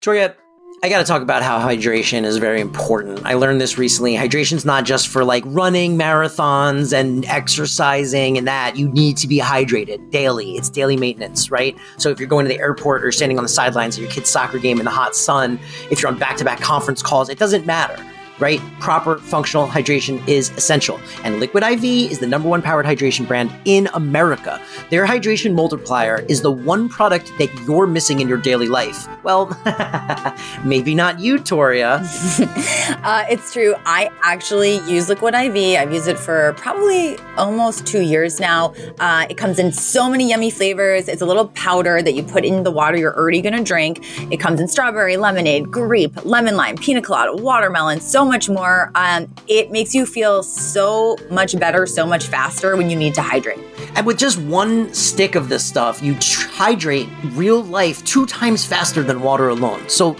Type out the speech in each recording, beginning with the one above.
Toria, I got to talk about how hydration is very important. I learned this recently. Hydration's not just for like running marathons and exercising and that. You need to be hydrated daily. It's daily maintenance, right? So if you're going to the airport or standing on the sidelines of your kid's soccer game in the hot sun, if you're on back to back conference calls, it doesn't matter right? Proper functional hydration is essential. And Liquid IV is the number one powered hydration brand in America. Their hydration multiplier is the one product that you're missing in your daily life. Well, maybe not you, Toria. uh, it's true. I actually use Liquid IV. I've used it for probably almost two years now. Uh, it comes in so many yummy flavors. It's a little powder that you put in the water you're already going to drink. It comes in strawberry, lemonade, grape, lemon lime, pina colada, watermelon, so much more. Um, it makes you feel so much better, so much faster when you need to hydrate. And with just one stick of this stuff, you hydrate real life two times faster than water alone. So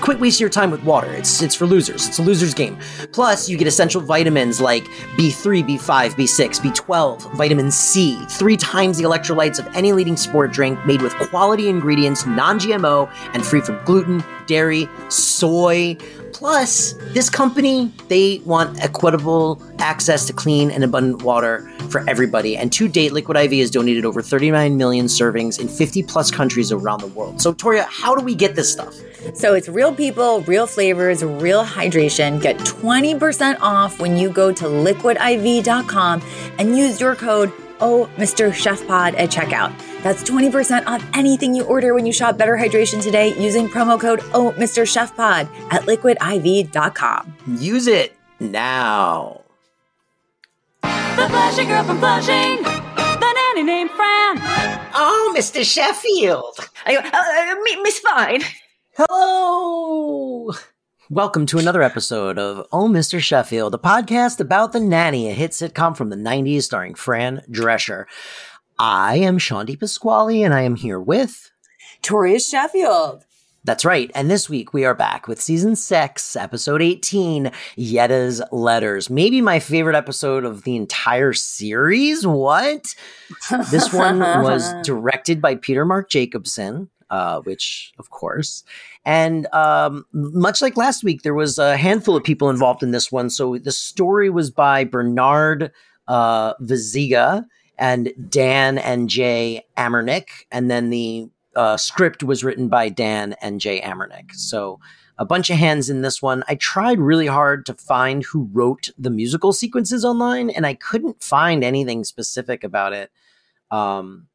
quit wasting your time with water. It's it's for losers. It's a loser's game. Plus, you get essential vitamins like B3, B5, B6, B12, vitamin C, three times the electrolytes of any leading sport drink, made with quality ingredients, non-GMO, and free from gluten, dairy, soy. Plus, this company, they want equitable access to clean and abundant water for everybody. And to date, Liquid IV has donated over 39 million servings in 50 plus countries around the world. So, Toria, how do we get this stuff? So it's real people, real flavors, real hydration. Get 20% off when you go to liquidiv.com and use your code Oh, Mr. Sheff Pod at checkout. That's 20% off anything you order when you shop Better Hydration today using promo code Oh, Mr. Sheff Pod at liquidiv.com. Use it now. The Flushing Girl from Flushing, the nanny named Fran. Oh, Mr. Sheffield. I go, uh, uh, Miss Fine. Hello. Welcome to another episode of Oh Mr. Sheffield, a podcast about The Nanny, a hit sitcom from the 90s starring Fran Drescher. I am Shanti Pasquale, and I am here with Toria Sheffield. That's right. And this week we are back with season six, episode 18, Yetta's Letters. Maybe my favorite episode of the entire series. What? This one was directed by Peter Mark Jacobson, uh, which, of course. And um, much like last week, there was a handful of people involved in this one. So the story was by Bernard uh, Viziga and Dan and Jay Amernick. And then the uh, script was written by Dan and Jay Amernick. So a bunch of hands in this one. I tried really hard to find who wrote the musical sequences online, and I couldn't find anything specific about it. Um,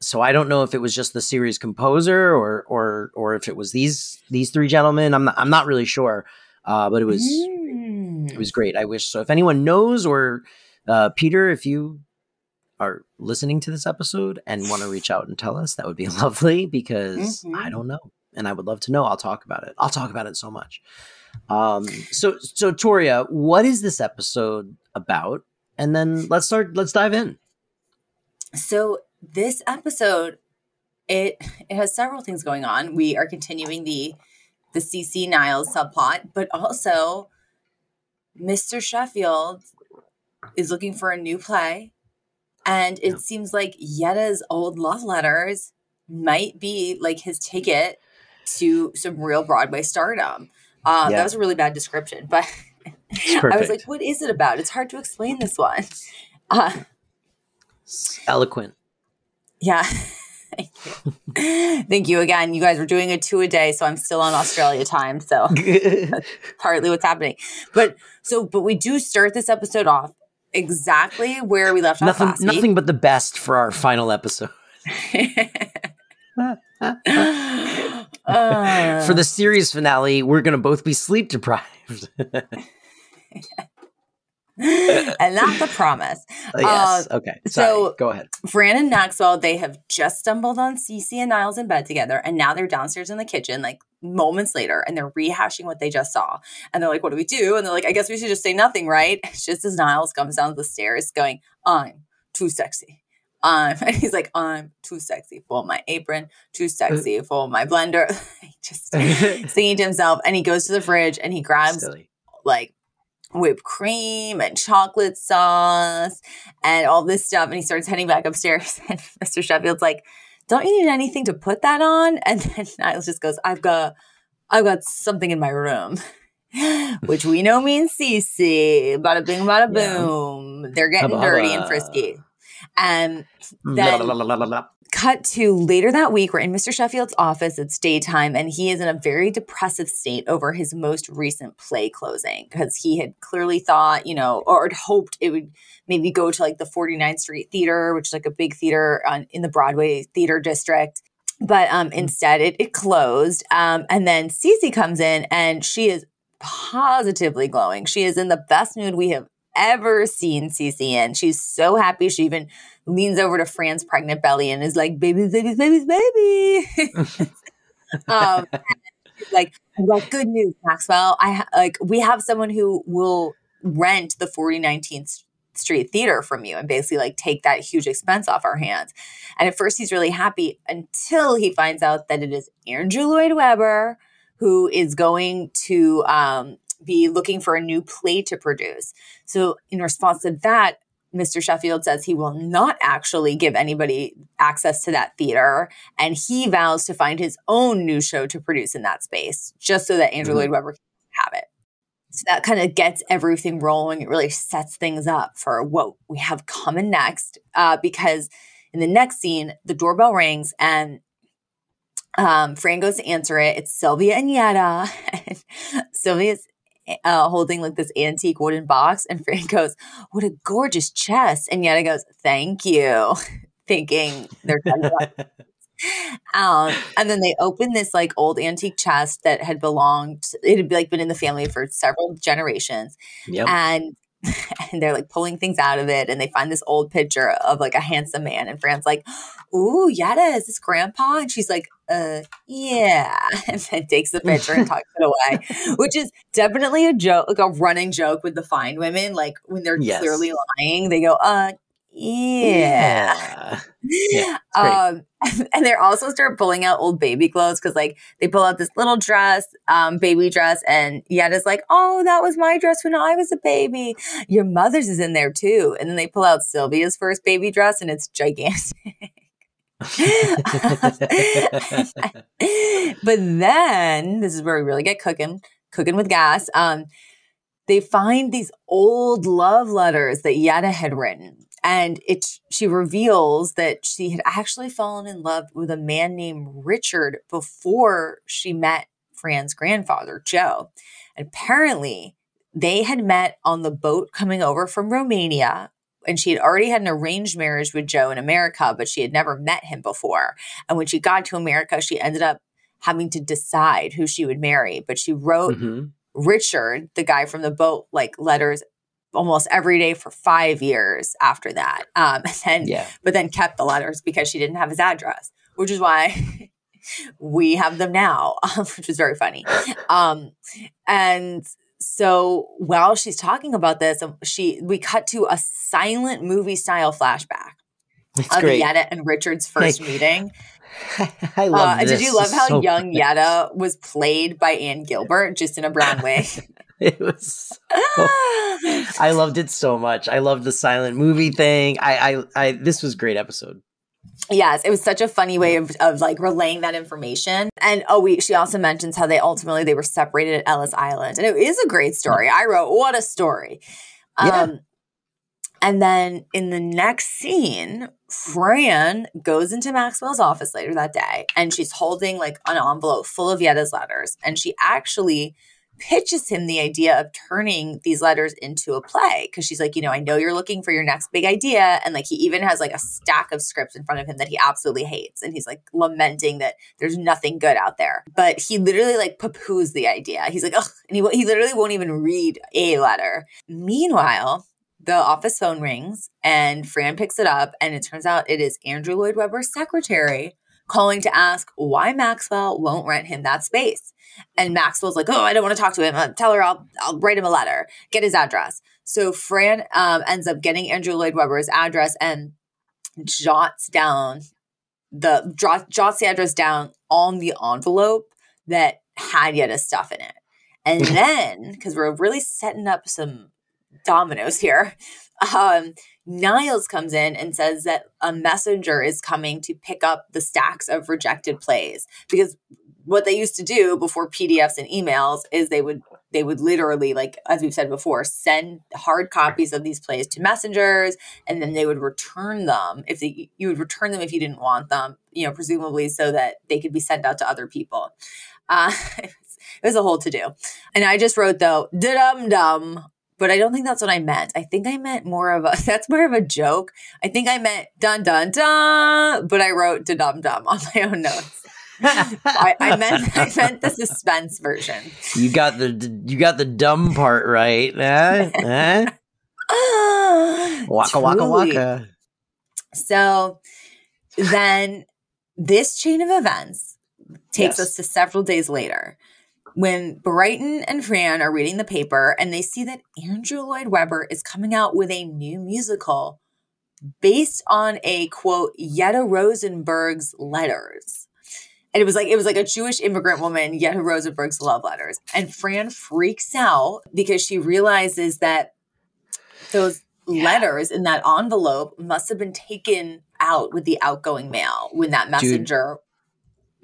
so I don't know if it was just the series composer or or or if it was these these three gentlemen. I'm not, I'm not really sure, uh, but it was mm. it was great. I wish so. If anyone knows or uh, Peter, if you are listening to this episode and want to reach out and tell us, that would be lovely because mm-hmm. I don't know and I would love to know. I'll talk about it. I'll talk about it so much. Um, so so Toria, what is this episode about? And then let's start. Let's dive in. So this episode it it has several things going on. We are continuing the the CC Niles subplot, but also Mr. Sheffield is looking for a new play. And it seems like Yetta's old love letters might be like his ticket to some real Broadway stardom. Um, yeah. That was a really bad description, but I was like, what is it about? It's hard to explain this one. Uh, eloquent. Yeah. Thank you. Thank you again. You guys were doing a two a day, so I'm still on Australia time. So that's partly what's happening. But so, but we do start this episode off exactly where we left nothing, off last Nothing week. but the best for our final episode. uh, for the series finale, we're going to both be sleep deprived and that's a promise. Uh, yes. Uh, okay. Sorry. So go ahead. Fran and Maxwell, they have just stumbled on Cece and Niles in bed together, and now they're downstairs in the kitchen, like moments later, and they're rehashing what they just saw. And they're like, "What do we do?" And they're like, "I guess we should just say nothing, right?" It's just as Niles comes down the stairs, going, "I'm too sexy." Um, and he's like, I'm too sexy for my apron, too sexy for my blender. just singing to himself. And he goes to the fridge and he grabs Silly. like whipped cream and chocolate sauce and all this stuff. And he starts heading back upstairs. And Mr. Sheffield's like, Don't you need anything to put that on? And then Niles just goes, I've got I've got something in my room. Which we know means Cece. Bada bing, bada Yeah. boom. They're getting dirty and frisky. And mm, then la, la, la. Cut to later that week, we're in Mr. Sheffield's office. It's daytime, and he is in a very depressive state over his most recent play closing because he had clearly thought, you know, or had hoped it would maybe go to like the 49th Street Theater, which is like a big theater on, in the Broadway theater district. But um, instead, it, it closed. Um, and then Cece comes in, and she is positively glowing. She is in the best mood we have ever seen CCN. She's so happy. She even leans over to Fran's pregnant belly and is like, babies, babies, babies, baby. um, like, well, good news, Maxwell. I like we have someone who will rent the 4019th Street Theater from you and basically like take that huge expense off our hands. And at first he's really happy until he finds out that it is Andrew Lloyd Webber who is going to um, be looking for a new play to produce. So, in response to that, Mr. Sheffield says he will not actually give anybody access to that theater. And he vows to find his own new show to produce in that space, just so that Andrew Mhm. Lloyd Webber can have it. So that kind of gets everything rolling. It really sets things up for what we have coming next. Uh, because in the next scene, the doorbell rings and um, Fran goes to answer it. It's Sylvia and Yetta. Sylvia's uh, holding like this antique wooden box, and Fran goes, "What a gorgeous chest!" And Yetta goes, "Thank you," thinking they're um, and then they opened this like old antique chest that had belonged. It had like been in the family for several generations, Yep. and and they're like pulling things out of it, and they find this old picture of like a handsome man, and Fran's like, "Ooh, Yetta, is this Grandpa?" And she's like, "Uh, yeah," and then takes the picture and tucks it away, which is definitely a joke, like a running joke with the fine women. Like when they're Yes. clearly lying, they go, "Uh, yeah." Yeah, um, and they're also start pulling out old baby clothes because like they pull out this little dress, um, baby dress, and Yetta's like, "Oh, that was my dress when I was a baby. Your mother's is in there too." And then they pull out Sylvia's first baby dress, and it's gigantic. but then this is where we really get cooking, cooking with gas. Um, they find these old love letters that Yetta had written. And it she reveals that she had actually fallen in love with a man named Richard before she met Fran's grandfather, Joe. And apparently, they had met on the boat coming over from Romania. And she had already had an arranged marriage with Joe in America, but she had never met him before. And when she got to America, she ended up having to decide who she would marry. But she wrote Mhm. Richard, the guy from the boat, like letters almost every day for five years after that. Um, and then, Yeah. but then kept the letters because she didn't have his address, which is why we have them now, which was very funny. Um, and so while she's talking about this, um, she we cut to a silent movie style flashback It's of great. Yetta and Richard's first meeting. I love Uh, this. did you love how so young good. Yetta was played by Ann Guilbert, just in a brown wig? It was. I loved it so much. I loved the silent movie thing. I, I, I. This was a great episode. Yes, it was such a funny way of, of like relaying that information. And oh, we she also mentions how they ultimately they were separated at Ellis Island, and it is a great story. I wrote what a story. Yeah. Um, and then in the next scene, Fran goes into Maxwell's office later that day, and she's holding like an envelope full of Yetta's letters, and she actually pitches him the idea of turning these letters into a play because she's like, you know, I know you're looking for your next big idea. And like, he even has like a stack of scripts in front of him that he absolutely hates. And he's like lamenting that there's nothing good out there. But he literally like poo poos the idea. He's like, oh, And he, he literally won't even read a letter. Meanwhile, the office phone rings and Fran picks it up. And it turns out it is Andrew Lloyd Webber's secretary calling to ask why Maxwell won't rent him that space. And Maxwell's like, "Oh, I don't want to talk to him. Uh, tell her I'll I'll write him a letter, get his address." So Fran um, ends up getting Andrew Lloyd Webber's address and jots down the jot, jots the address down on the envelope that had Yetta's stuff in it. And then, because we're really setting up some dominoes here, um, Niles comes in and says that a messenger is coming to pick up the stacks of rejected plays. Because what they used to do before PDFs and emails is they would they would literally like as we've said before send hard copies of these plays to messengers and then they would return them if they, you would return them if you didn't want them you know presumably so that they could be sent out to other people. Uh, it, was, a whole to do and i just wrote though dum dum but i don't think that's what i meant i think i meant more of a that's more of a joke i think i meant dun dun dun but i wrote da dum dum on my own notes I, I meant I meant the suspense version. You got the you got the dumb part right. Eh? Eh? Waka waka Truly. waka. So then this chain of events takes Yes. us to several days later when Brighton and Fran are reading the paper and they see that Andrew Lloyd Webber is coming out with a new musical based on a quote Yetta Rosenberg's letters. And it was like it was like a Jewish immigrant woman, Yetta Rosenberg's love letters. And Fran freaks out because she realizes that those letters in that envelope must have been taken out with the outgoing mail when that messenger.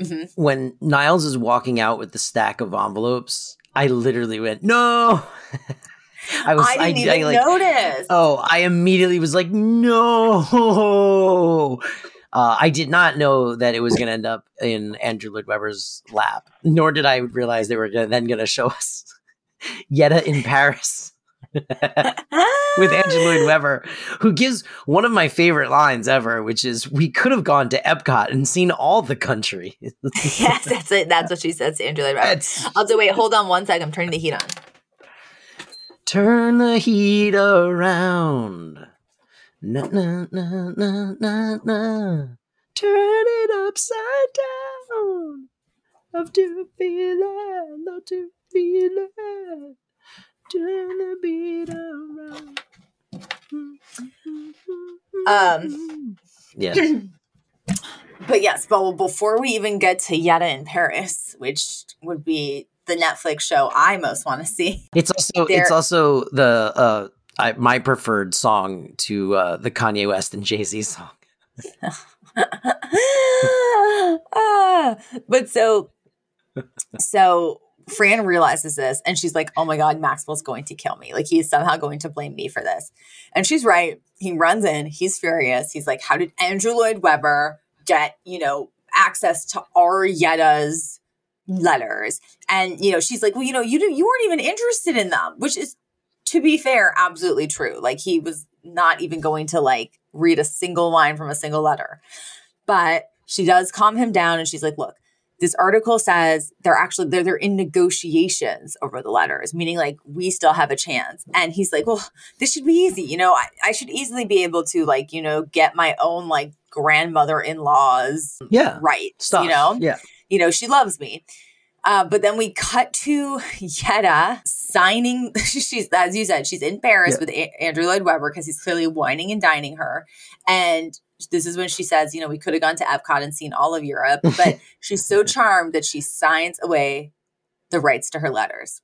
Mhm. When Niles is walking out with the stack of envelopes, I literally went, "No!" I was, I didn't even like, notice. Oh, I immediately was like, no. Uh, I did not know that it was going to end up in Andrew Lloyd Webber's lap, nor did I realize they were gonna, then going to show us Yetta in Paris with Andrew Lloyd Webber, who gives one of my favorite lines ever, which is, "We could have gone to Epcot and seen all the country." yes, that's it. That's what she says to Andrew Lloyd Webber. That's- I'll do. Wait, hold on one sec. I'm turning the heat on. Turn the heat around. Na na na na na na. Turn it upside down. Love to feel it, love to feel it. Turn the beat around. Um, yeah. But yes, but before we even get to Yetta in Paris, which would be the Netflix show I most want to see. It's also There- it's also the uh I, my preferred song to uh, the Kanye West and Jay Z song. Ah, but so, so Fran realizes this and she's like, oh my God, Maxwell's going to kill me. Like he's somehow going to blame me for this. And she's right. He runs in, he's furious. He's like, how did Andrew Lloyd Webber get, you know, access to our Yetta's letters? And, you know, she's like, well, you know, you, didn't- you weren't even interested in them, which is, to be fair, absolutely true. Like he was not even going to like read a single line from a single letter. But she does calm him down and she's like, look, this article says they're actually they're they're in negotiations over the letters, meaning like we still have a chance. And he's like, Well, this should be easy. You know, I, I should easily be able to like, you know, get my own like grandmother in law's Yeah. right Stuff. You know? Yeah. you know, she loves me. Uh, but then we cut to Yetta signing. she's, as you said, she's in Paris Yeah. with a- Andrew Lloyd Webber because he's clearly whining and dining her. And this is when she says, you know, we could have gone to Epcot and seen all of Europe. But she's so charmed that she signs away the rights to her letters.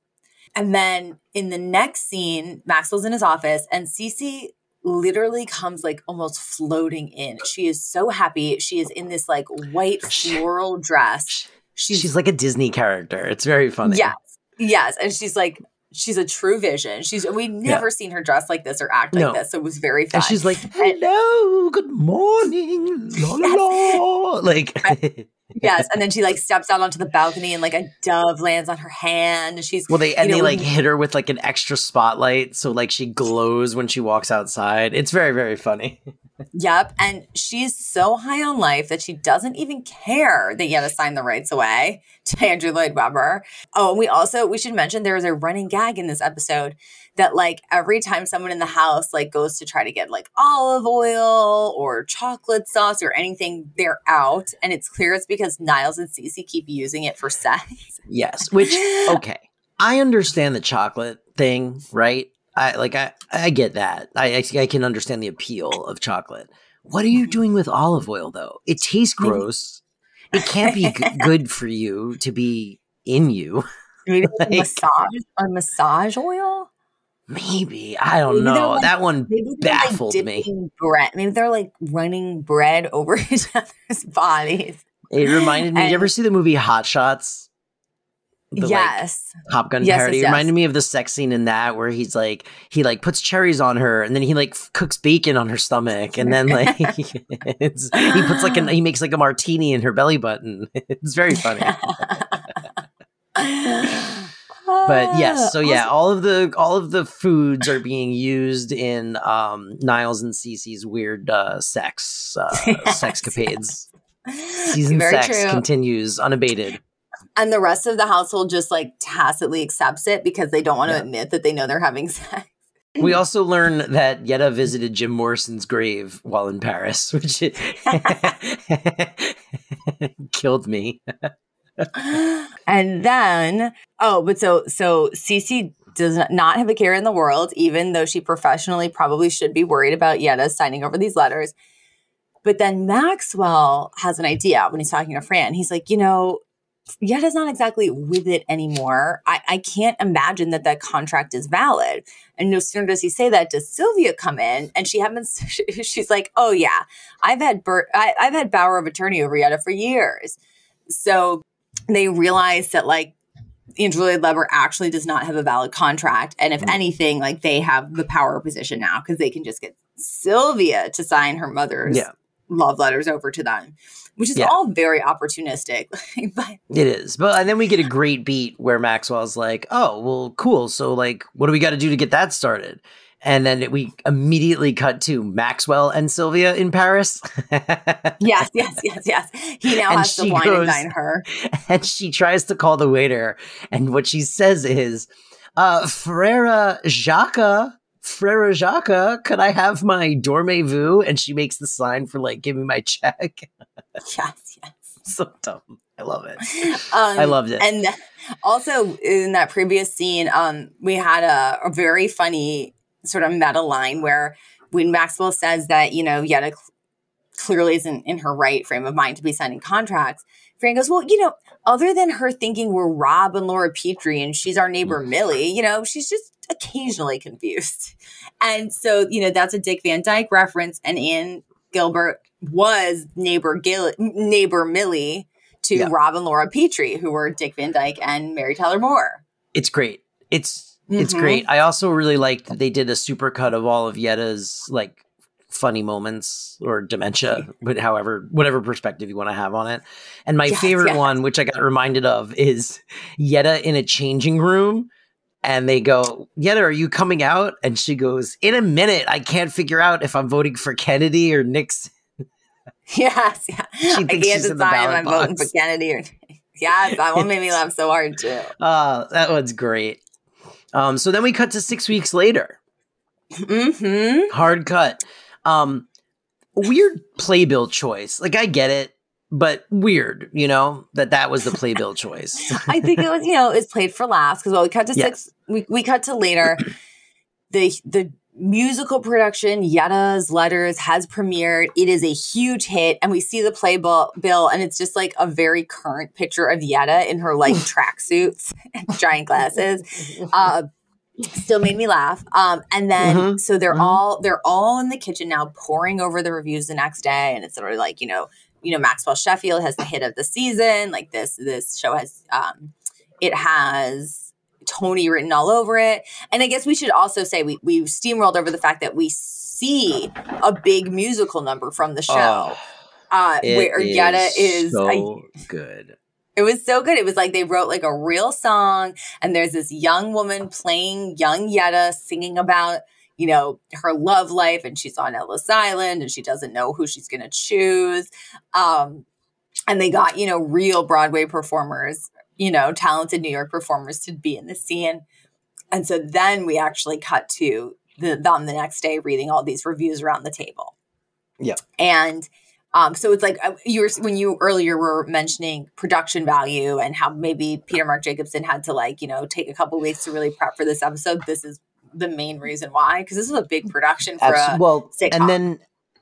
And then in the next scene, Maxwell's in his office and Cece literally comes like almost floating in. She is so happy. She is in this like white floral dress. She's, She's, like a Disney character. It's very funny. yes, yes, and she's like she's a true vision. She's we've never seen her dress like this or act like this. So it was very fun. And she's like, hello, good morning. La la la. Like, yes, and then she like steps out onto the balcony and like a dove lands on her hand. And she's well, they, and you they like hit her with like an extra spotlight. So, like, she glows when she walks outside. It's very, very funny. Yep. And she's so high on life that she doesn't even care that Yetta signed the rights away to Andrew Lloyd Webber. Oh, and we also we should mention there is a running gag in this episode that like every time someone in the house like goes to try to get like olive oil or chocolate sauce or anything, they're out. And it's clear it's because Niles and Cece keep using it for sex. Yes. Which, okay. I understand the chocolate thing, right? I like I I get that. I I, I can understand the appeal of chocolate. What are you mm-hmm. doing with olive oil though? It tastes gross. It can't be g- good for you to be in you. Maybe Like- massage a massage oil. Maybe I don't Maybe know. like- that one they're like baffled me. bread. Maybe they're like running bread over each other's bodies. It reminded me. Did you ever see the movie Hot Shots? The, like, yes. Top Gun Yes, parody. yes, It yes. reminded me of the sex scene in that where he's like he like puts cherries on her and then he like cooks bacon on her stomach and then like it's, he puts like a he makes like a martini in her belly button. It's very funny. But yes, so yeah, all of the all of the foods are being used in um Niles and Cece's weird uh sex uh Yes, sexcapades. Season Very sex true. continues unabated. and the rest of the household just like tacitly accepts it because they don't want to Yeah. admit that they know they're having sex. We also learn that Yetta visited Jim Morrison's grave while in Paris, which killed me. And then, oh, but so so Cece does not- have a care in the world, even though she professionally probably should be worried about Yetta signing over these letters. But then Maxwell has an idea when he's talking to Fran. He's like, you know, Yetta's not exactly with it anymore. I, I can't imagine that that contract is valid. And no sooner does he say that, does Sylvia come in and she happens, she's like, oh yeah, I've had Bert, I, I've had power of attorney over Yetta for years. So they realize that like Andrew Lloyd Webber actually does not have a valid contract. And if Mm. anything, like they have the power position now because they can just get Sylvia to sign her mother's Yeah. love letters over to them, which is Yeah. all very opportunistic. but It is. But and then we get a great beat where Maxwell's like, "Oh, well, cool. So like what do we got to do to get that started?" And then we immediately cut to Maxwell and Sylvia in Paris. yes, yes, yes, yes. He now And has to wine goes- and dine her. and she tries to call the waiter and what she says is uh frere jacques frere jacques could i have my dormez-vous and she makes the sign for like give me my check Yes, yes. so dumb i love it Um, I loved it. And also in that previous scene, um, we had a, a very funny sort of meta line where when Maxwell says that, you know, Yetta cl- clearly isn't in her right frame of mind to be signing contracts, Fran goes, Well, you know, other than her thinking we're Rob and Laura Petrie and she's our neighbor mm. Millie, you know, she's just occasionally confused. And so, you know, that's a Dick Van Dyke reference. And Ann Guilbert was neighbor Gil- neighbor Millie to Yeah. Rob and Laura Petrie, who were Dick Van Dyke and Mary Tyler Moore. it's great it's it's Mhm. great i also really liked that they did a supercut of all of yetta's like funny moments or dementia but however whatever perspective you want to have on it and my Yes, favorite yes. one which i got reminded of is yetta in a changing room and they go yetta are you coming out and she goes in a minute i can't figure out if i'm voting for kennedy or nixon Yes, yeah. She I thinks can't she's in the decide if ballot I'm voting for. Kennedy or Yes, that one made me laugh so hard too. uh that one's great um so then we cut to six weeks later Mm-hmm. hard cut. Um, weird playbill choice. Like I get it, but weird. You know that that was the playbill choice. I think it was, you know, it was played for laughs because well, we cut to Yes. six. We we cut to later. the the musical production Yetta's Letters has premiered. It is a huge hit, and we see the playbill bill, and it's just like a very current picture of Yetta in her like tracksuits and giant glasses. Uh, still made me laugh. Um, and then Mhm. so they're Mhm. all they're all in the kitchen now, pouring over the reviews the next day, and it's sort of like you know, you know, Maxwell Sheffield has the hit of the season. Like this, this show has um, it has Tony written all over it. And I guess we should also say we we steamrolled over the fact that we see a big musical number from the show. Oh, uh, where Yetta is, I- good. it was so good. It was like they wrote like a real song, and there's this young woman playing young Yetta singing about, you know, her love life, and she's on Ellis Island, and she doesn't know who she's going to choose. Um, and they got, you know, real Broadway performers, you know, talented New York performers to be in the scene. And so then we actually cut to the, them the next day reading all these reviews around the table. Yeah. And um, so it's like uh, you were when you earlier were mentioning production value and how maybe Peter Mark Jacobson had to like you know take a couple weeks to really prep for this episode. This is the main reason why because this is a big production for Abs- a well, sitcom. and then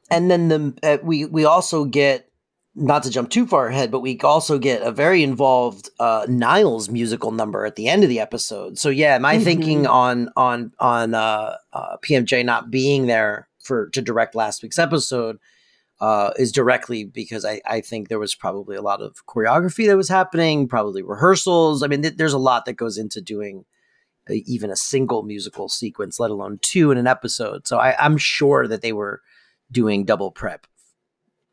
and then the uh, we we also get not to jump too far ahead, but we also get a very involved uh, Niles musical number at the end of the episode. So yeah, my Mhm. thinking on on on uh, uh, PMJ not being there for to direct last week's episode uh, is directly because I, I think there was probably a lot of choreography that was happening, probably rehearsals. I mean, th- there's a lot that goes into doing even a single musical sequence, let alone two in an episode. So I, I'm sure that they were doing double prep.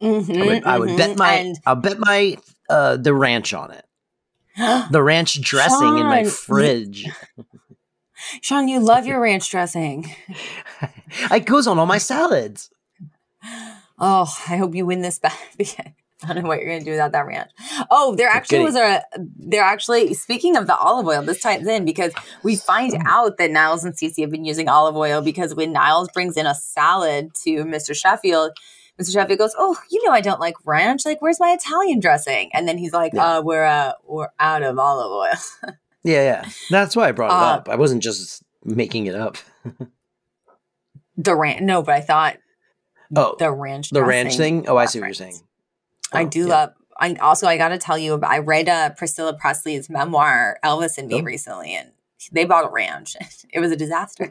Mhm, I would, I would bet mhm. my And- I'll bet my uh, the ranch on it. The ranch dressing in my fridge. Sean, you love your ranch dressing. it goes on all my salads. Oh, I hope you win this bet. because I don't know what you're going to do without that ranch. Oh, there actually was a. There actually, speaking of the olive oil, this ties in because we find out that Niles and Cece have been using olive oil because when Niles brings in a salad to Mr. Sheffield, Mr. Sheffield goes, "Oh, you know I don't like ranch. Like, where's my Italian dressing?" And then he's like, Yeah. "Uh, we're uh, we're out of olive oil." Yeah, yeah. That's why I brought it Uh, up. I wasn't just making it up. the ranch. No, but I thought Oh, the ranch. the ranch thing. Oh, I see what you're saying. I Oh, do yeah. love. I also I got to tell you, about, I read uh, Priscilla Presley's memoir, Elvis and Me, Oh. recently, and they bought a ranch. It was a disaster.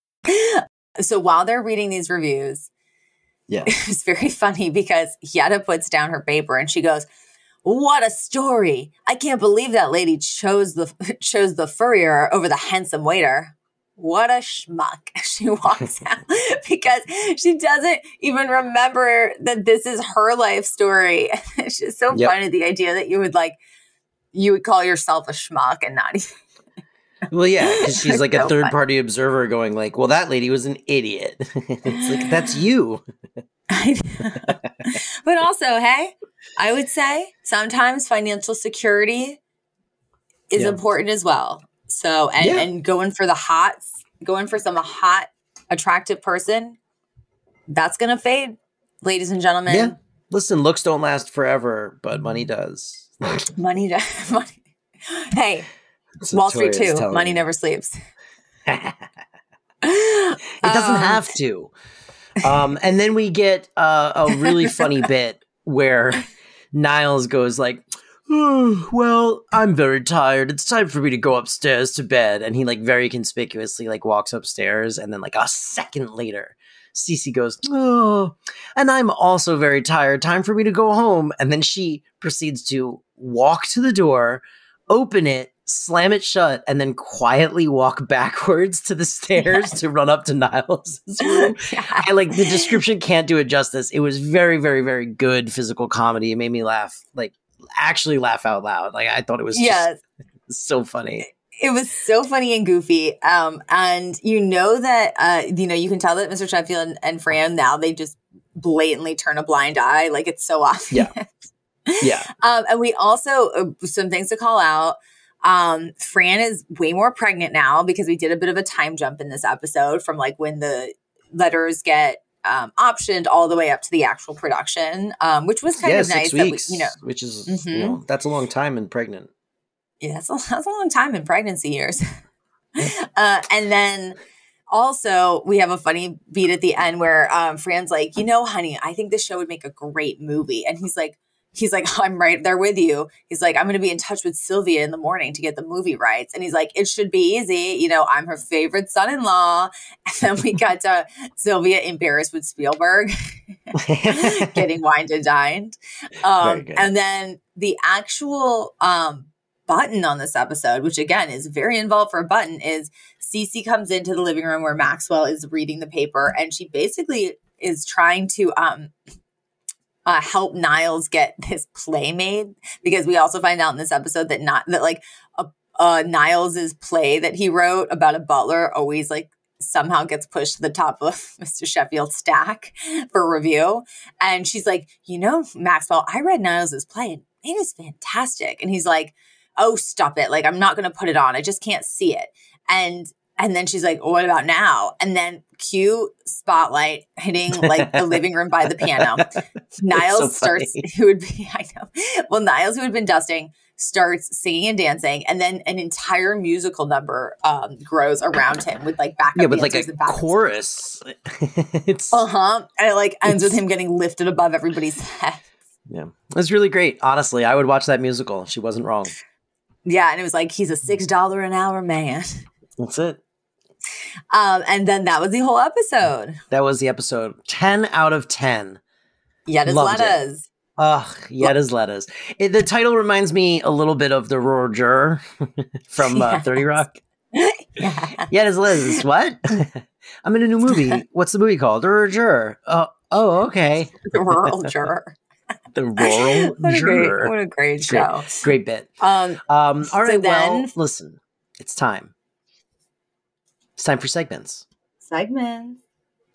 so while they're reading these reviews, Yeah. it's very funny because Yetta puts down her paper and she goes, "What a story! I can't believe that lady chose the chose the furrier over the handsome waiter." What a schmuck. She walks out because she doesn't even remember that this is her life story. It's just so Yep. funny the idea that you would like you would call yourself a schmuck and not even Well, yeah, because she's like a third funny. party observer going like, well, that lady was an idiot. it's like, that's you. but also, hey, I would say sometimes financial security is Yeah. important as well. So, and, Yeah. and going for the hot, going for some hot, attractive person, that's going to fade, ladies and gentlemen. Yeah. Listen, looks don't last forever, but money does. Money, does. money. Hey, That's Wall Street too. Money me. never sleeps. it doesn't Um, have to. Um, and then we get uh, a really funny bit where Niles goes like, "Oh, "Well, I'm very tired. It's time for me to go upstairs to bed." And he like very conspicuously like walks upstairs, and then like a second later, Cece goes, "Oh, and I'm also very tired. Time for me to go home." And then she proceeds to walk to the door, open it, slam it shut, and then quietly walk backwards to the stairs to run up to Niles' room. Yeah. I like the description can't do it justice. It was very, very, very good physical comedy. It made me laugh, like actually laugh out loud. Like I thought it was Yes. just so funny. it was so funny and goofy. Um, and you know that uh, you know you can tell that Mr. Sheffield and, and Fran now they just blatantly turn a blind eye, like it's so obvious. Yeah. Yeah. Um, and we also uh, some things to call out. Um, Fran is way more pregnant now because we did a bit of a time jump in this episode from like when the letters get um, optioned all the way up to the actual production, um, which was kind yeah, of nice. six That we, weeks, you know, which is Mhm. you know that's a long time and pregnant. yeah, that's a, that's a long time in pregnancy years. uh, and then also we have a funny beat at the end where um, Fran's like, you know, honey, I think this show would make a great movie. And he's like, he's like, I'm right there with you. He's like, I'm going to be in touch with Sylvia in the morning to get the movie rights. And he's like, it should be easy. You know, I'm her favorite son-in-law. And then we got to Sylvia in Paris with Spielberg getting wined and dined. Um, and then the actual um, button on this episode, which again is very involved for a button, is Cece comes into the living room where Maxwell is reading the paper, and she basically is trying to um, uh, help Niles get this play made because we also find out in this episode that not that like a, Niles's play that he wrote about a butler always like somehow gets pushed to the top of Mr. Sheffield's stack for review. And she's like, you know, Maxwell, I read Niles's play and it is fantastic. And he's like, oh, stop it. Like, I'm not going to put it on. I just can't see it. And and then she's like, oh, what about now? And then cue spotlight hitting like the living room by the piano. Niles so starts, who would be, I know. Well, Niles, who had been dusting, starts singing and dancing. And then an entire musical number um, grows around him with like backup Yeah, with like a chorus. it's uh huh. And it like ends with him getting lifted above everybody's head. yeah, it's really great. Honestly, I would watch that musical. She wasn't wrong. Yeah, and it was like he's a six dollar an hour man. That's it. Um, and then that was the whole episode. That was the episode. Ten out of ten. Yet as Loved it. lettuce. Ugh, yet as lettuce. It, the title reminds me a little bit of the Roar Juror from uh, Yes. 30 Rock. Yeah. Lettuce. What? I'm in a new movie. What's the movie called? The Roar Juror. Oh, oh, okay. the rural juror. The Rural What a great, Juror. what a great Great. show. Great bit. Um, Um, all So right, well, listen. It's time. It's time for segments. segments.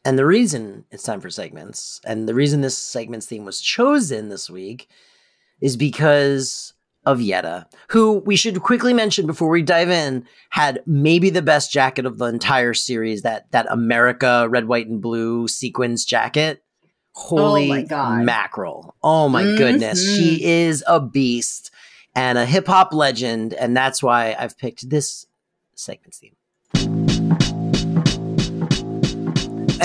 And the reason it's time for segments, and the reason this segments theme was chosen this week, is because of Yetta, who we should quickly mention before we dive in, had maybe the best jacket of the entire series that that America red, white, and blue sequins jacket. Holy my God. mackerel! Oh my goodness, Mhm. she is a beast and a hip hop legend, and that's why I've picked this segments theme.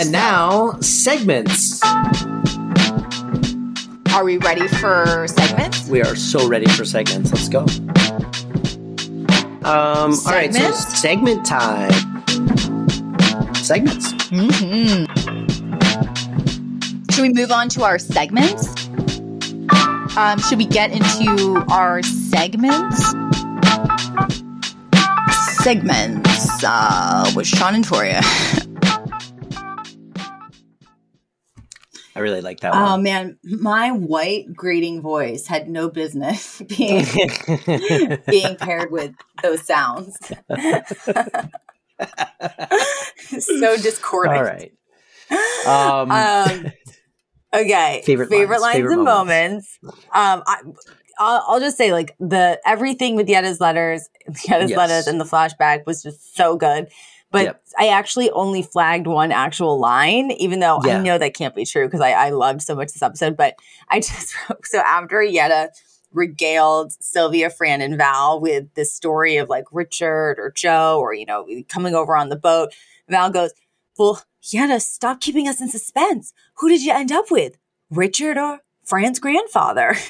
And now segments. Are we ready for segments? We are so ready for segments. Let's go. Um, all right, so segment time. Segments. hmm Should we move on to our segments? Um, should we get into our segments? Segments uh, with Sean and Toria. I really like that Oh one. man, my white grating voice had no business being being paired with those sounds. so discordant. all right. Um, Um, okay. Favorite favorite lines, lines, favorite and moments. moments. Um, I, I'll, I'll just say like the everything with Yetta's letters, Yetta's Yes. letters, and the flashback was just so good. But Yep. I actually only flagged one actual line, even though Yeah. I know that can't be true because I, I loved so much this episode. But I just wrote, so after Yetta regaled Sylvia, Fran, and Val with this story of like Richard or Joe or you know coming over on the boat, Val goes, "Well, Yetta, stop keeping us in suspense. Who did you end up with, Richard or Fran's grandfather?"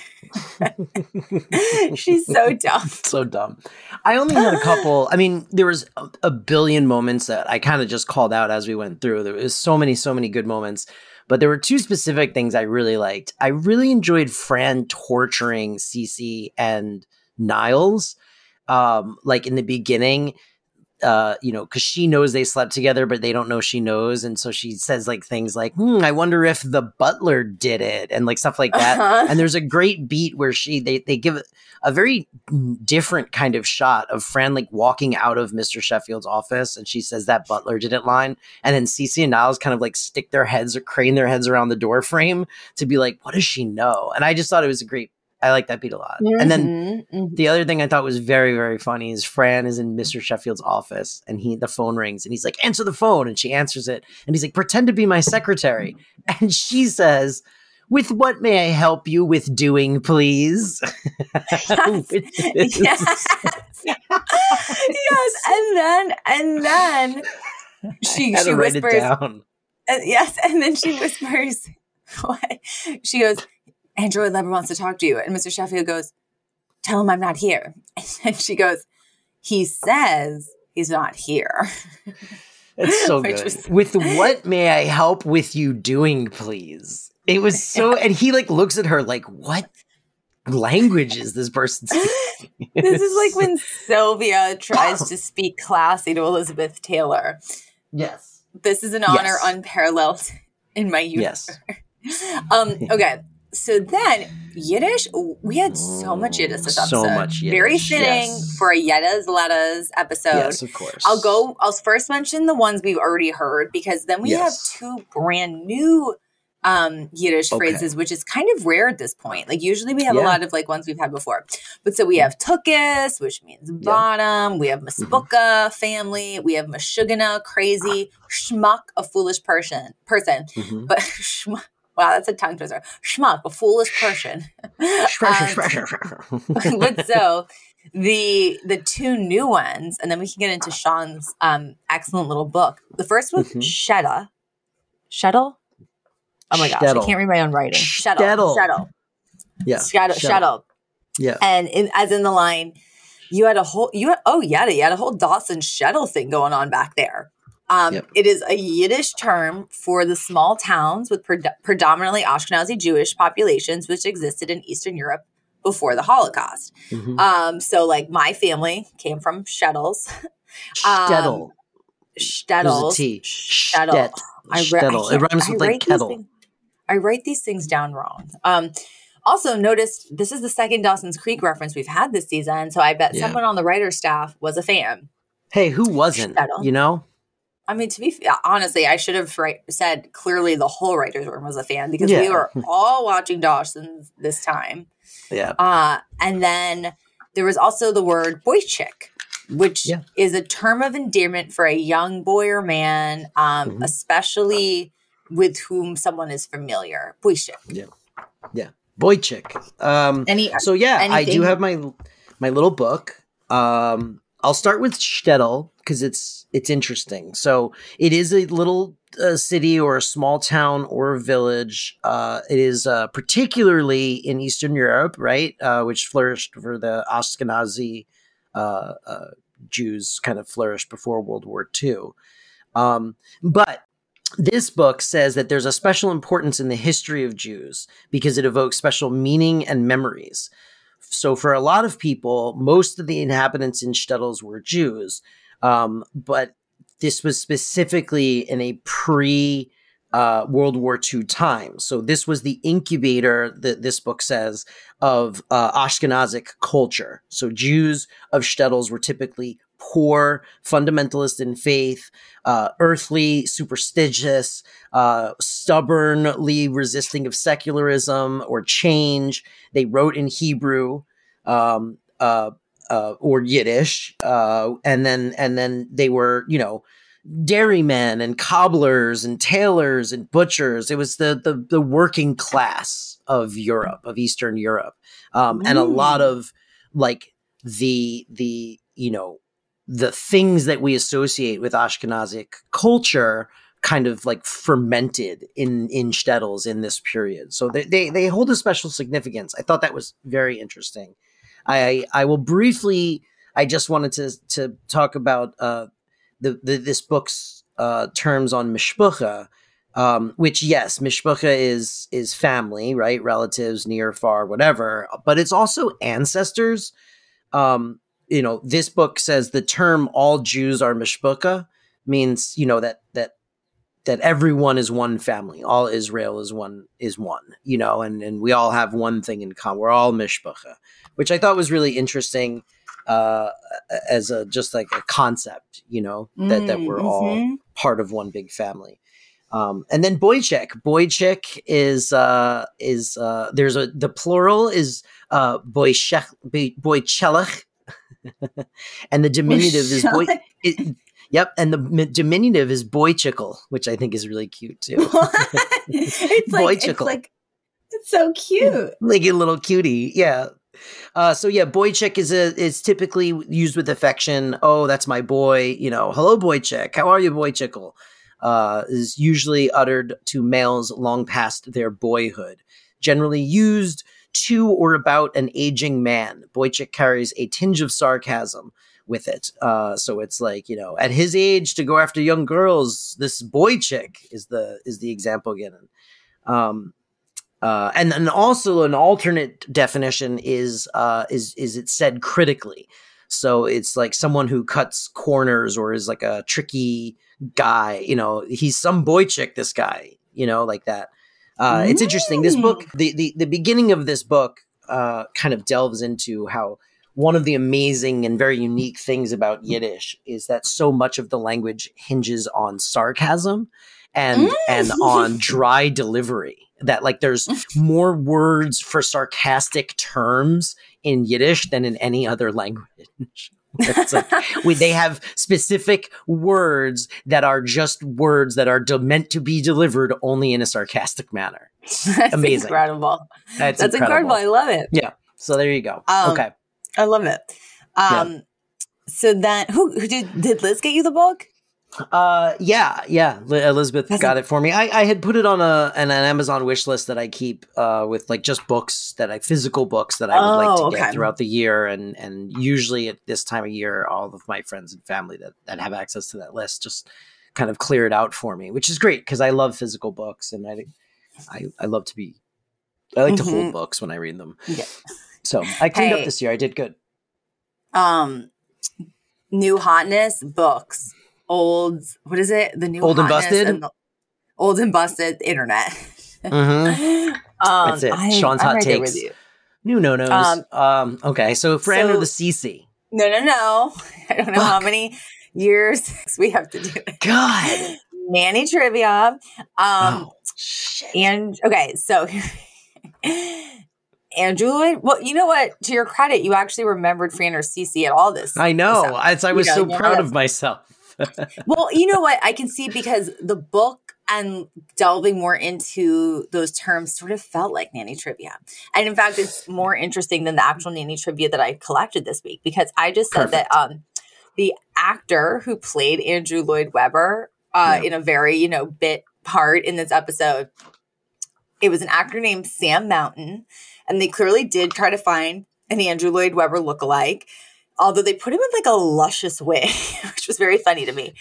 She's so dumb. so dumb. I only had a couple. I mean, there was a, a billion moments that I kind of just called out as we went through. There was so many, so many good moments. But there were two specific things I really liked. I really enjoyed Fran torturing Cece and Niles. Um, like in the beginning, uh, you know, because she knows they slept together, but they don't know she knows, and so she says like things like, "Hmm, I wonder if the butler did it," and like stuff like that. Uh-huh. And there's a great beat where she they they give a very different kind of shot of Fran like walking out of Mr. Sheffield's office, and she says that butler didn't line, and then Cece and Niles kind of like stick their heads or crane their heads around the door frame to be like, what does she know? And I just thought it was a great. I like that beat a lot. And then Mhm, mhm. the other thing I thought was very, very funny is Fran is in Mr. Sheffield's office and he the phone rings and he's like, answer the phone. And she answers it. And he's like, pretend to be my secretary. And she says, With what may I help you with doing, please? Is- yes. yes, and then and then she she to write it whispers down. and yes, and then she whispers what she goes, Android Lever wants to talk to you. And Mr. Sheffield goes, Tell him I'm not here. And she goes, He says he's not here. It's so good. was- With what may I help with you doing, please? It was so, and he like looks at her like, what language is this person speaking? this is like when Sylvia tries to speak classy to Elizabeth Taylor. yes. This is an honor Yes. unparalleled in my youth. Yes. Um, okay. So then Yiddish, we had so much Yiddish this episode. So much Very fitting yes. for a Yedda's Letta's episode. yes, of course. I'll go. I'll first mention the ones we've already heard because then we Yes. have two brand new um Yiddish Okay. phrases, which is kind of rare at this point. Like usually we have Yeah. a lot of like ones we've had before. But so we have tukis, which means bottom. We have Mm-hmm. family. We have mashugana, crazy. Schmuck, a foolish person. Person. Mhm. But schmuck. Wow, that's a tongue twister. Schmuck, a foolish person. Um, but so the the two new ones, and then we can get into Sean's um excellent little book. The first was Mhm. Shetta. Shettle? Oh my gosh, I can't read my own writing. Shettle. Shtetl. Shettle. yeah, Shtetl. Shtetl. Yeah. And in, as in the line, you had a whole you had oh yeah, you had a whole Dawson Shettle thing going on back there. Um, Yep. It is a Yiddish term for the small towns with pred- predominantly Ashkenazi Jewish populations which existed in Eastern Europe before the Holocaust. Mhm. Um, so like my family came from Shettles. um, Shtetl. There's. Shtetl. I re- I Shtetl. It rhymes with like kettle. things- I write these things down wrong. Um, also, notice this is the second Dawson's Creek reference we've had this season, so I bet Yeah. someone on the writer's staff was a fan. Hey, who wasn't? Shtetl. You know? I mean, to be honestly, I should have said clearly the whole writer's room was a fan because we were all watching Dawson's this time. Yeah. Uh, and then there was also the word boy chick, which Yeah. is a term of endearment for a young boy or man, um, Mhm. especially with whom someone is familiar. Boy chick. Boychik. Um, Any so yeah, I do have my my little book. Um, I'll start with Shtetl because it's it's interesting. So it is a little uh, city or a small town or a village. Uh, it is uh, particularly in Eastern Europe, right, uh, which flourished for the Ashkenazi uh, uh, Jews, kind of flourished before World War II. Um, but this book says that there's a special importance in the history of Jews because it evokes special meaning and memories. So, for a lot of people, most of the inhabitants in Shtetls were Jews, um, but this was specifically in a pre uh, World War II time. So, this was the incubator that this book says of uh, Ashkenazic culture. So, Jews of Shtetls were typically poor, fundamentalist in faith, uh, earthly, superstitious, uh, stubbornly resisting of secularism or change. They wrote in Hebrew um, uh, uh, or Yiddish, uh, and then and then they were you know dairymen and cobblers and tailors and butchers. It was the the, the working class of Europe, of Eastern Europe, um, and a lot of like the the you know the things that we associate with Ashkenazic culture kind of like fermented in in shtetls in this period. So they, they they hold a special significance. I thought that was very interesting. I I will briefly I just wanted to to talk about uh the, the this book's uh terms on mishpucha um, which yes, mishpucha is is family, right? Relatives, near, far, whatever. But it's also ancestors. Um, you know, this book says the term "all Jews are mishpucha" means you know that that that everyone is one family. All Israel is one is one. You know, and and we all have one thing in common. We're all mishpucha, which I thought was really interesting uh, as a just like a concept. You know, that that we're all Mhm. part of one big family. Um, and then Boychek. Boychek is uh, is uh, there's a the plural is uh, Boychek Boychelech, and the diminutive is boy. It, yep, and the mi- diminutive is Boychickle, which I think is really cute too. it's like it's Boychickle. like it's so cute. like a little cutie. Yeah. Uh, so yeah, boychick is a is typically used with affection. Oh, that's my boy. You know, hello, boychick. How are you, boychickle? Uh, is usually uttered to males long past their boyhood. Generally used to or about an aging man. Boychick carries a tinge of sarcasm with it. Uh, so it's like you know, at his age to go after young girls. This boychick is the is the example given. Um, uh, and then also an alternate definition is uh, is is it said critically. So it's like someone who cuts corners or is like a tricky guy. You know, he's some boy chick. This guy, you know, like that. Uh, It's interesting. This book, the, the the beginning of this book, uh, kind of delves into how one of the amazing and very unique things about Yiddish is that so much of the language hinges on sarcasm and and on dry delivery. That like there's more words for sarcastic terms in Yiddish than in any other language. It's like we, they have specific words that are just words that are de- meant to be delivered only in a sarcastic manner. That's Amazing. incredible. That's, That's incredible. I love it. Yeah. So there you go. Um, okay. I love it. Um, so then who, who did did Liz get you the book? Uh, yeah, yeah. Li- Elizabeth That's got it for me. I, I had put it on a an, an Amazon wish list that I keep uh, with like just books that I physical books that I would like to Oh, get throughout the year, and and usually at this time of year, all of my friends and family that that have access to that list just kind of clear it out for me, which is great because I love physical books and I I, I love to be I like to hold Mhm. books when I read them. Yeah. So I cleaned Hey. up this year. I did good. Um, new hotness books. Old what is it? The new Old and busted? the old and busted internet. Mhm. um, That's it. I, Sean's I'm hot right takes. New no nos. Um, Um, okay, so or so- the CC? No, no, no. I don't know how many years we have to do it. God. Nanny trivia. Um, oh, shit. and okay, so Andrew Lloyd. Well, you know what? To your credit, you actually remembered Fran or Cece at all this. I know. I, I You was know, so know, proud of myself. well, you know what? I can see because the book and delving more into those terms sort of felt like nanny trivia. And in fact, it's more interesting than the actual nanny trivia that I collected this week because I just said that um, the actor who played Andrew Lloyd Webber uh, Yeah. in a very, you know, bit part in this episode, it was an actor named Sam Mountain. And they clearly did try to find an Andrew Lloyd Webber lookalike. Although they put him in like a luscious wig, which was very funny to me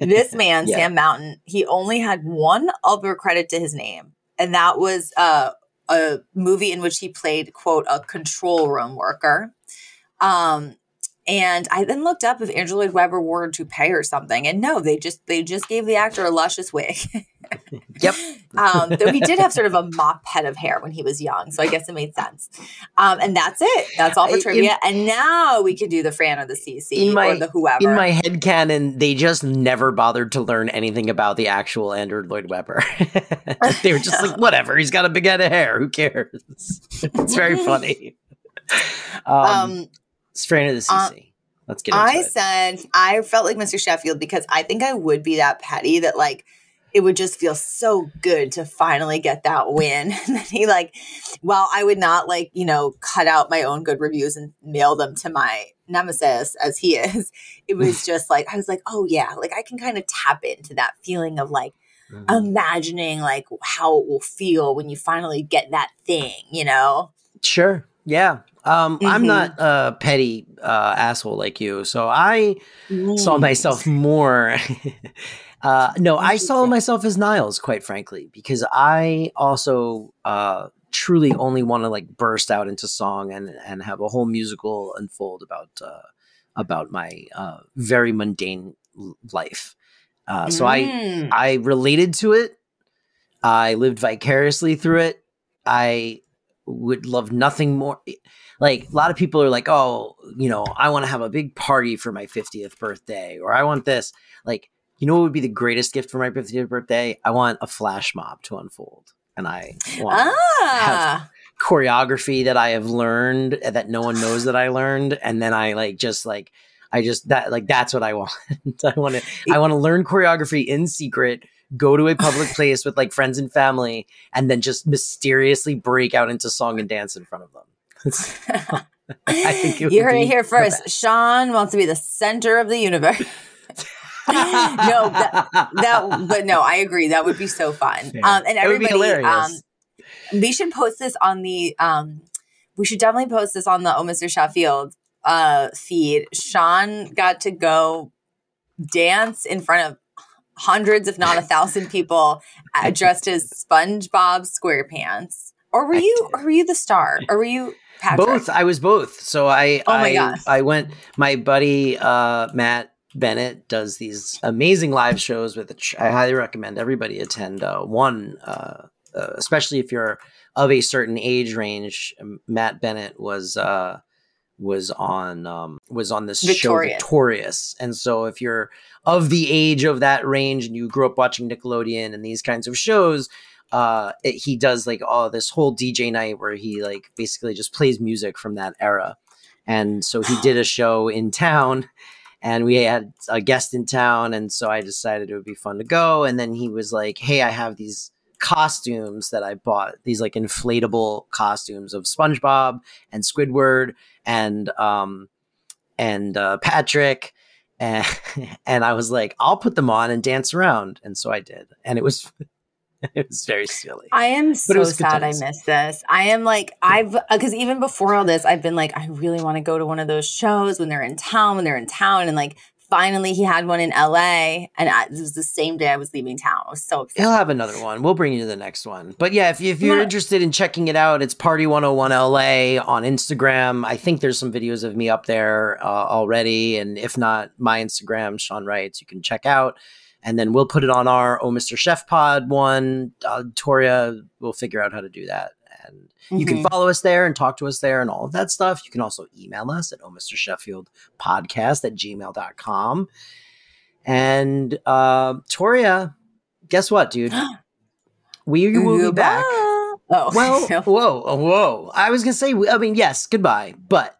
this man, Yeah. Sam Mountain, he only had one other credit to his name, and that was uh, a movie in which he played quote a control room worker. Um, and I then looked up if Andrew Lloyd Webber wore a toupee or something, and no, they just they just gave the actor a luscious wig. Yep. um, though he did have sort of a mop head of hair when he was young, so I guess it made sense. Um, and that's it. That's all for in- trivia. and now we can do the Fran or the CC In my- or the whoever. In my head canon, they just never bothered to learn anything about the actual Andrew Lloyd Webber. they were just like, whatever, he's got a big head of hair. Who cares? it's very funny. Um, um, Fran of the uh, CC. Let's get into I it. said I felt like Mr. Sheffield because I think I would be that petty that like it would just feel so good to finally get that win. and then he like, while I would not like, you know, cut out my own good reviews and mail them to my nemesis as he is, it was just like I was like, oh yeah, like I can kind of tap into that feeling of like Mhm. imagining like how it will feel when you finally get that thing, you know? Sure. Yeah. Um, I'm Mhm. not a petty uh, asshole like you, so I saw myself more. uh, no, I saw myself as Niles, quite frankly, because I also uh, truly only want to like burst out into song and and have a whole musical unfold about uh, about my uh, very mundane life. Uh, so I Mm. I related to it. I lived vicariously through it. I would love nothing more. Like a lot of people are like, oh, you know, I want to have a big party for my 50th birthday, or I want this. Like, you know what would be the greatest gift for my 50th birthday? I want a flash mob to unfold. And I want Ah. choreography that I have learned uh, that no one knows that I learned. And then I like just like I just that like that's what I want. I want to I want to learn choreography in secret, go to a public place with like friends and family, and then just mysteriously break out into song and dance in front of them. I think it you heard be it here the first. Sean wants to be the center of the universe. no, that, that, but no, I agree. That would be so fun. Fair. Um, and It would be everybody, um, we should post this on the. Um, we should definitely post this on the Oh Mr. Sheffield uh, feed. Sean got to go dance in front of hundreds, if not a thousand people, uh, dressed as SpongeBob SquarePants. Or were you? Or were you the star? Or were you Patrick? Both. I was both. So I Oh my I, gosh. I went my buddy uh Matt Bennett does these amazing live shows with which I highly recommend everybody attend uh one uh uh, especially if you're of a certain age range. Matt Bennett was uh, was on um, was on this show Victorious. Victorious, and so if you're of the age of that range and you grew up watching Nickelodeon and these kinds of shows, uh, it, he does like all this whole DJ night where he like basically just plays music from that era, and so he did a show in town. And we had a guest in town, and so I decided it would be fun to go. And then he was like, "Hey, I have these costumes that I bought, these like inflatable costumes of SpongeBob and Squidward and um and uh, Patrick." And, and I was like, I'll put them on and dance around. And so I did. And it was it was very silly. I am so sad I missed this. I am like, I've, because even before all this, I've been like, I really want to go to one of those shows when they're in town, when they're in town. And like, finally, he had one in LA. And I, it was the same day I was leaving town. I was so upset. He'll have another one. We'll bring you to the next one. But yeah, if, if you're Yeah. interested in checking it out, it's Party 101 LA on Instagram. I think there's some videos of me up there uh, already. And if not, my Instagram, Sean Wrights, you can check out. And then we'll put it on our Oh Mr. Sheff Pod one. Uh, Toria will figure out how to do that. And you can Mhm. follow us there and talk to us there and all of that stuff. You can also email us at Oh Mr. Sheffield podcast at gmail.com. And uh, Toria, guess what, dude? We will be back. Oh, Well, whoa, whoa. I was going to say, I mean, yes, goodbye, but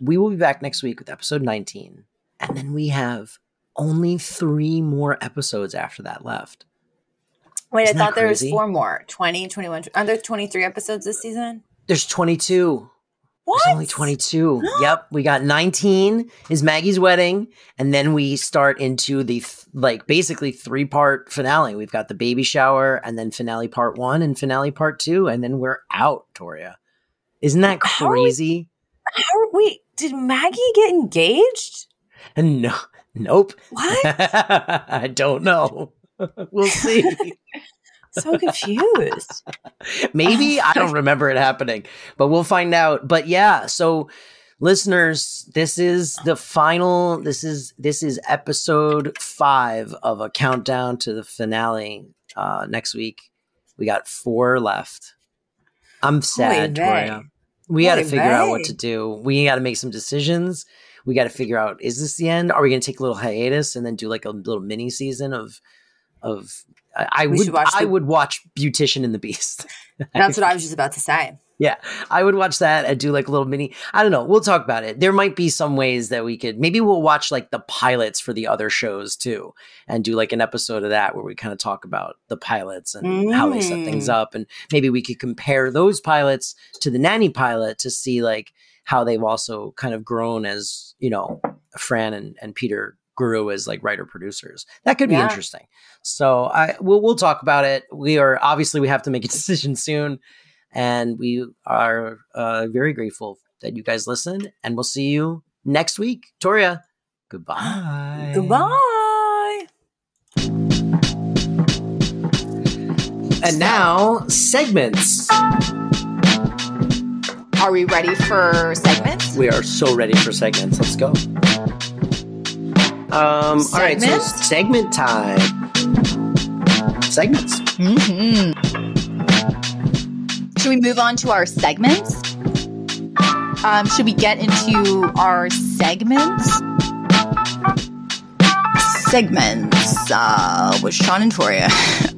we will be back next week with episode 19. And then we have only three more episodes after that left. Wait, I Isn't that thought there was four more 20, 21. Are there 23 episodes this season? There's 22. What? There's only 22. yep. We got 19 is Maggie's wedding. And then we start into the, th- like, basically three part finale. We've got the baby shower and then finale part one and finale part two. And then we're out, Toria. Isn't that crazy? How are we- crazy? How, wait, did Maggie get engaged? No, nope. What? I don't know. we'll see. so confused. Maybe I don't remember it happening, but we'll find out. But yeah, so listeners, this is the final. This is this is episode five of a countdown to the finale. Uh, next week, we got four left. I'm sad. Toria. We got to figure out what to do. We got to make some decisions. We got to figure out: is this the end? Are we going to take a little hiatus and then do like a little mini season of of? I, We would. watch I the- would watch Beautician and the Beast. That's what I was just about to say. Yeah, I would watch that and do like a little mini. I don't know. We'll talk about it. There might be some ways that we could. Maybe we'll watch like the pilots for the other shows too, and do like an episode of that where we kind of talk about the pilots and how they set things Mm. up, and maybe we could compare those pilots to the nanny pilot to see like how they've also kind of grown as you know Fran and, and Peter grew as like writer producers. That could be Yeah. interesting. So I we'll we'll talk about it. We are obviously we have to make a decision soon, and we are uh, very grateful that you guys listened. And we'll see you next week. Toria, goodbye. Goodbye. And now segments. Are we ready for segments? We are so ready for segments. Let's go. Um. All right. So segment time. Segments. Mm-hmm. Should we move on to our segments? Um, should we get into our segments? Segments uh, with Sean and Toria.